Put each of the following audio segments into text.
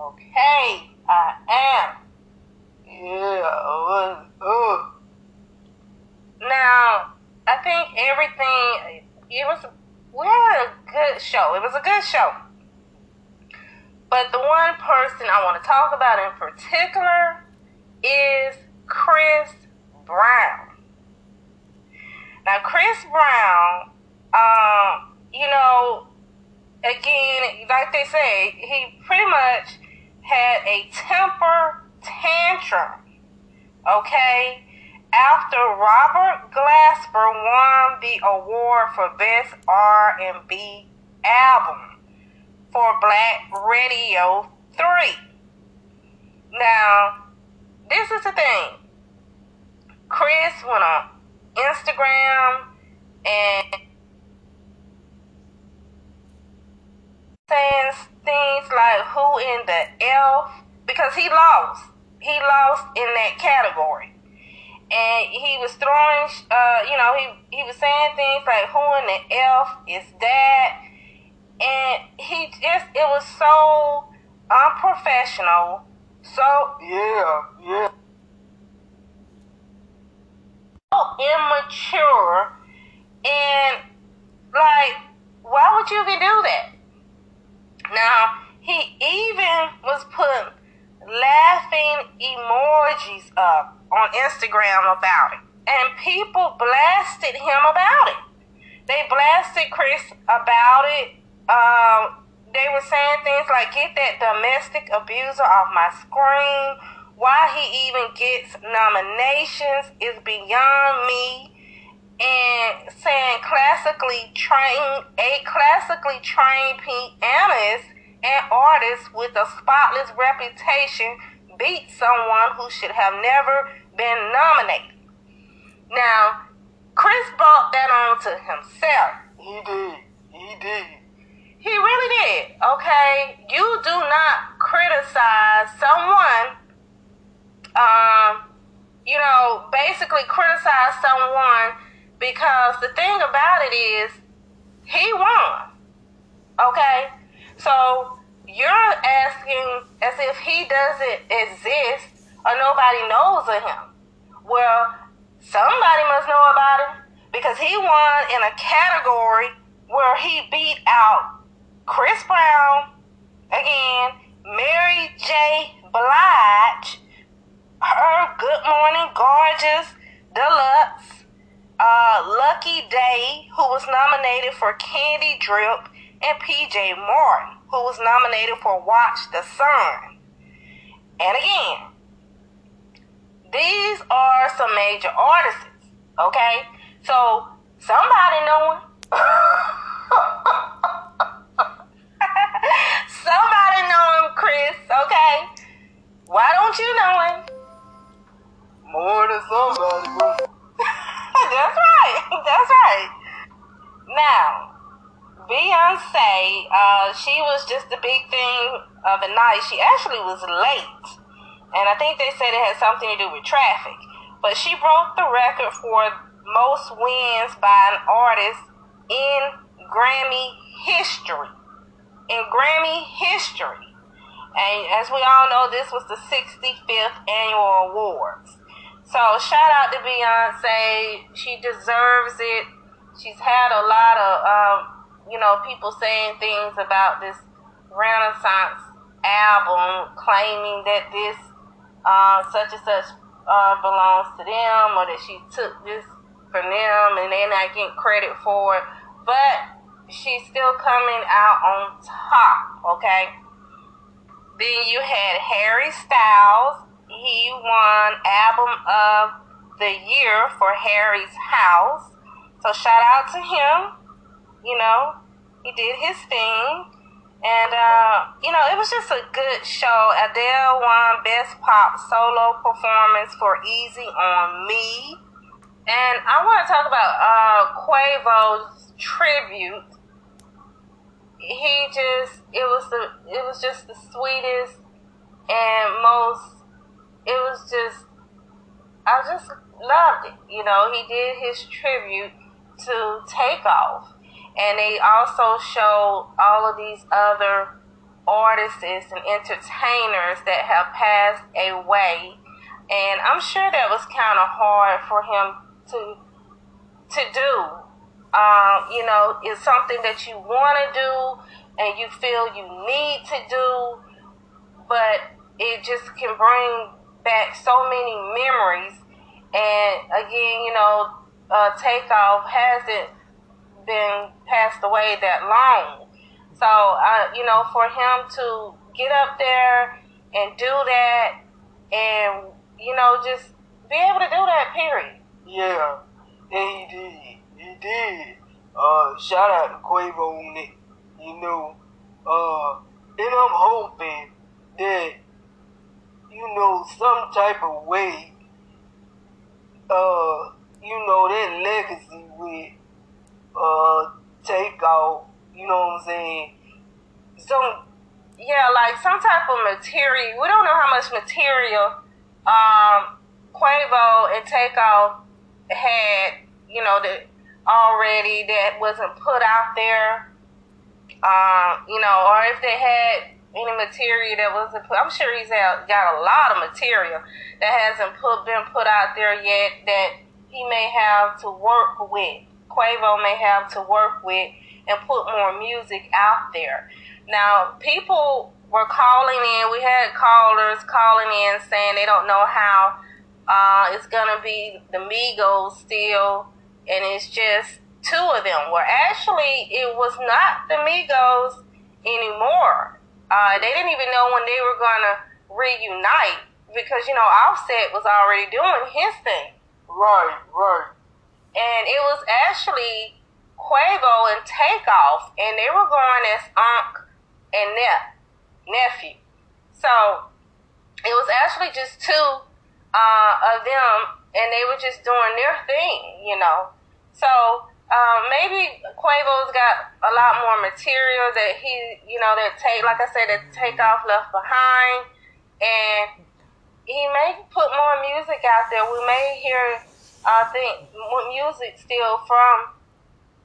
Okay, I am. Yeah, Now, I think everything, it was, we had a good show. It was a good show. But the one person I want to talk about in particular is Chris Brown. Now, Chris Brown, um, you know, again, like they say, he pretty much had a temper tantrum, okay, after Robert Glasper won the award for Best R&B Album for Black Radio 3. Now, this is the thing. Chris went on Instagram and saying things like who in the F because he lost. He lost in that category. And he was throwing, uh, you know, he, he was saying things like, who in the F is that? And he just, it was so unprofessional, so yeah, yeah. so immature, and like, why would you even do that? Now, he even was putting laughing emojis up on Instagram about it. And people blasted him about it. They blasted Chris about it. Um, they were saying things like, get that domestic abuser off my screen. Why he even gets nominations is beyond me. And saying classically trained, a classically trained pianist and artist with a spotless reputation beat someone who should have never been nominated. Now, Chris brought that on to himself. He did. He did. He really did. Okay, you do not criticize someone. Um, you know, basically criticize someone because the thing about it is he won. Okay, so you're asking as if he doesn't exist or nobody knows of him. Well, somebody must know about him because he won in a category where he beat out Chris Brown, again, Mary J. Blige, her Good Morning Gorgeous Deluxe, uh, Lucky Daye, who was nominated for Candy Drip, and PJ Morton, who was nominated for Watch the Sun. And again, these are some major artists, okay? So somebody knowing. was just the big thing of the night. She actually was late. And I think they said it had something to do with traffic. But she broke the record for most wins by an artist in Grammy history. In Grammy history. And as we all know, this was the 65th annual awards. So shout out to Beyonce. She deserves it. She's had a lot of, um, you know, people saying things about this Renaissance album, claiming that this uh, such and such uh, belongs to them, or that she took this from them, and they're not getting credit for it. But she's still coming out on top. Okay. Then you had Harry Styles. He won Album of the Year for Harry's House. So shout out to him. You know, he did his thing. And, uh, you know, it was just a good show. Adele won Best Pop Solo Performance for Easy on Me. And I want to talk about uh, Quavo's tribute. He just, it was the, it was just the sweetest and most, it was just, I just loved it. You know, he did his tribute to Takeoff. And they also show all of these other artists and entertainers that have passed away. And I'm sure that was kind of hard for him to to do. Um, you know, it's something that you want to do and you feel you need to do, but it just can bring back so many memories. And again, you know, uh, Takeoff hasn't been passed away that long. So, uh, you know, for him to get up there and do that and, you know, just be able to do that, period. Yeah, and he did. He did. Uh, shout out to Quavo on it. You know, uh, and I'm hoping that, you know, some type of way, uh, you know, that legacy with, uh, Takeoff, you know what I'm saying? Some, yeah, like some type of material. We don't know how much material, um, Quavo and Takeoff had, you know, that already that wasn't put out there. Um, you know, or if they had any material that wasn't put, I'm sure he's got a lot of material that hasn't put been put out there yet that he may have to work with. Quavo may have to work with and put more music out there. Now, people were calling in. We had callers calling in saying they don't know how uh, it's gonna be the Migos still, and it's just two of them. Where actually it was not the Migos anymore. Uh, they didn't even know when they were gonna reunite because you know Offset was already doing his thing. Right, right. And it was actually Quavo and Takeoff, and they were going as Unc and Nep, nephew. So it was actually just two uh, of them, and they were just doing their thing, you know. So um, maybe Quavo's got a lot more material that he, you know, that take, like I said, that Takeoff left behind, and he may put more music out there. We may hear, I think, music still from,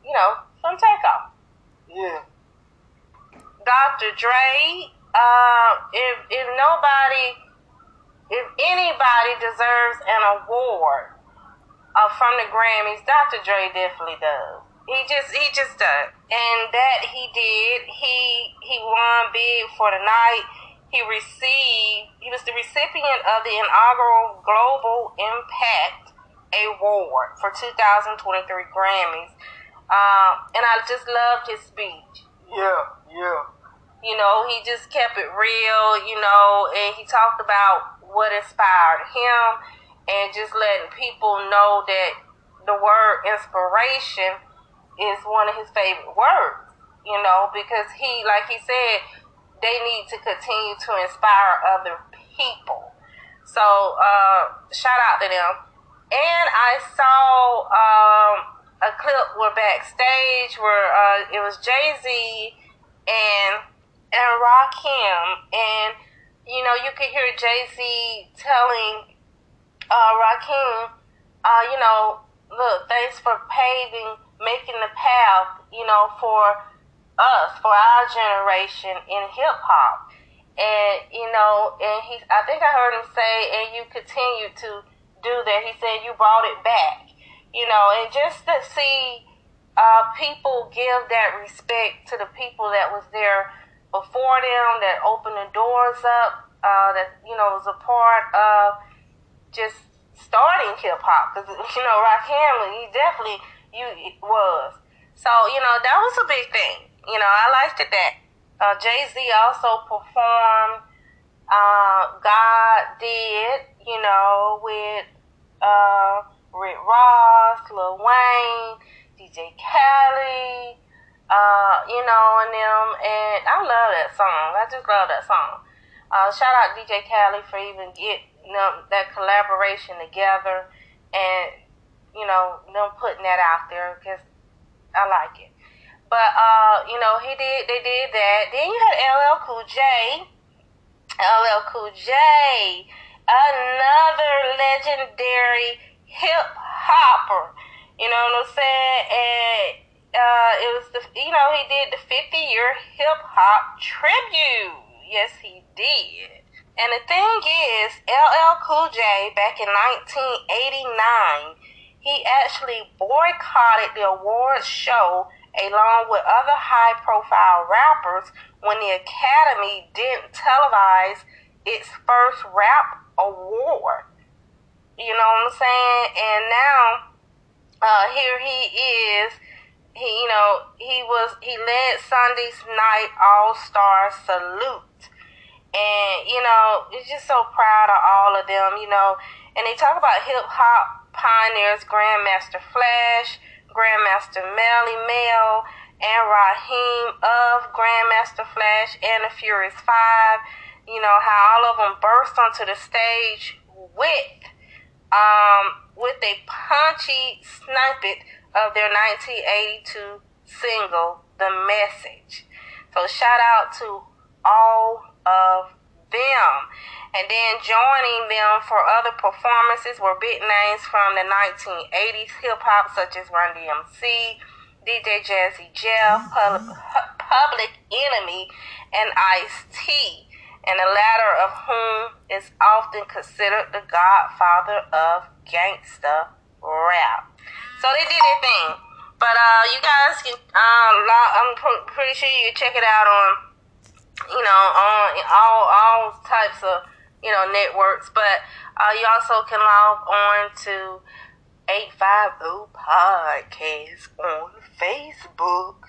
you know, from Takeoff. Yeah. Dr. Dre, uh, if if nobody if anybody deserves an award uh, from the Grammys, Dr. Dre definitely does. He just he just does, and that he did. He he won big for the night. He received. He was the recipient of the inaugural Global Impact Award for 2023 Grammys, uh, and I just loved his speech. Yeah, yeah. You know, he just kept it real. You know, and he talked about what inspired him and just letting people know that the word inspiration is one of his favorite words, you know, because he, like he said, they need to continue to inspire other people. So, uh, shout out to them. And I saw um, a clip where backstage where uh, it was Jay Z and and Rakim and you know, you could hear Jay Z telling uh, Rakim, uh, you know, look, thanks for paving, making the path, you know, for us, for our generation in hip hop. And, you know, and he, I think I heard him say, and you continue to do that. He said, you brought it back, you know, and just to see, uh, people give that respect to the people that was there before them that opened the doors up, uh, that, you know, was a part of just starting hip hop. Because, you know, Rakim, he definitely you was. So, you know, that was a big thing. You know, I liked it that. Uh, Jay Z also performed uh, God Did, you know, with uh, Rick Ross, Lil Wayne, DJ Khaled, uh, you know, and them, and I love that song. I just love that song. Uh, shout out DJ Khaled for even getting them, that collaboration together, and you know them putting that out there because I like it. But uh, you know, he did, they did that. Then you had LL Cool J, LL Cool J, another legendary hip hopper. You know what I'm saying? And uh, it was the you know he did the 50 year hip hop tribute. Yes, he did. And the thing is, LL Cool J back in 1989, he actually boycotted the awards show along with other high profile rappers when the Academy didn't televise its first rap award. You know what I'm saying? And now, uh, here he is. He, you know, he was, he led Sunday's Night All Star Salute and, you know, it's just so proud of all of them, you know. And they talk about hip hop pioneers Grandmaster Flash, Grandmaster Melle Mel, and Rahiem of Grandmaster Flash and the Furious Five. You know, how all of them burst onto the stage with um, with a punchy snippet of their 1982 single, The Message. So shout out to all of them. And then joining them for other performances were big names from the 1980s hip hop, such as Run DMC, DJ Jazzy Jeff, Public Enemy, and Ice T, and the latter of whom is often considered the godfather of gangsta rap. So they did their thing. But uh, you guys can, uh, I'm pretty sure you check it out on you know, on all all types of you know networks. But uh, you also can log on to 850 Podcast on Facebook,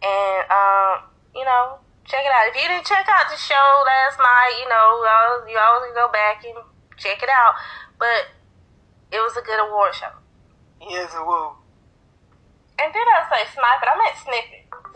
and um, you know, check it out. If you didn't check out the show last night, you know, you always go back and check it out. But it was a good award show. Yes, it was. And did I say sniper? I meant snippet. y'all.